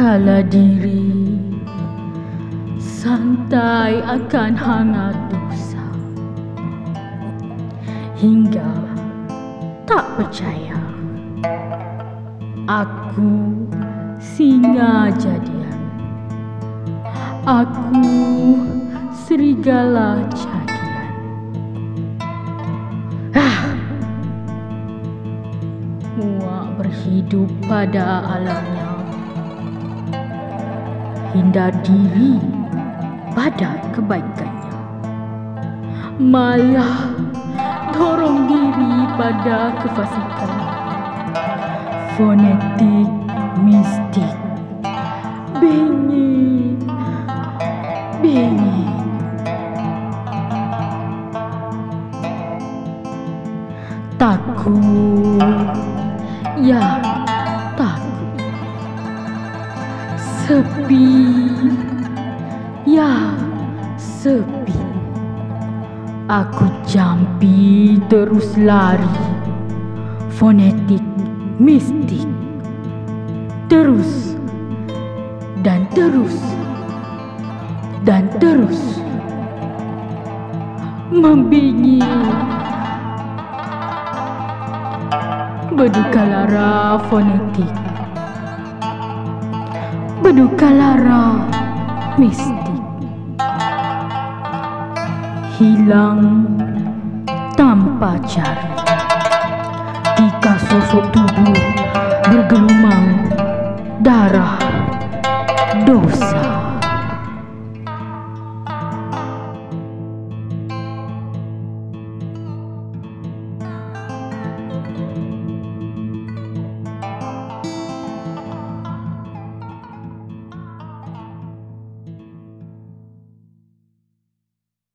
Kala diri. Santai akan hangat dosa. Hingga tak percaya. Aku singa jadian. Aku serigala jadian Ah, Muak berhidup pada alamnya Hindar diri pada kebaikannya. Malah dorong diri pada kefasikan. Fonetik mistik. Bingit Bingit Takut. Ya Sepi. Ya sepi. Aku jampi terus lari. Fonetik mistik. Terus Dan terus Dan terus. Membingit Berduka lara fonetik Berduka lara mistik Hilang tanpa cari Tika sosok tubuh bergelumang darah dosa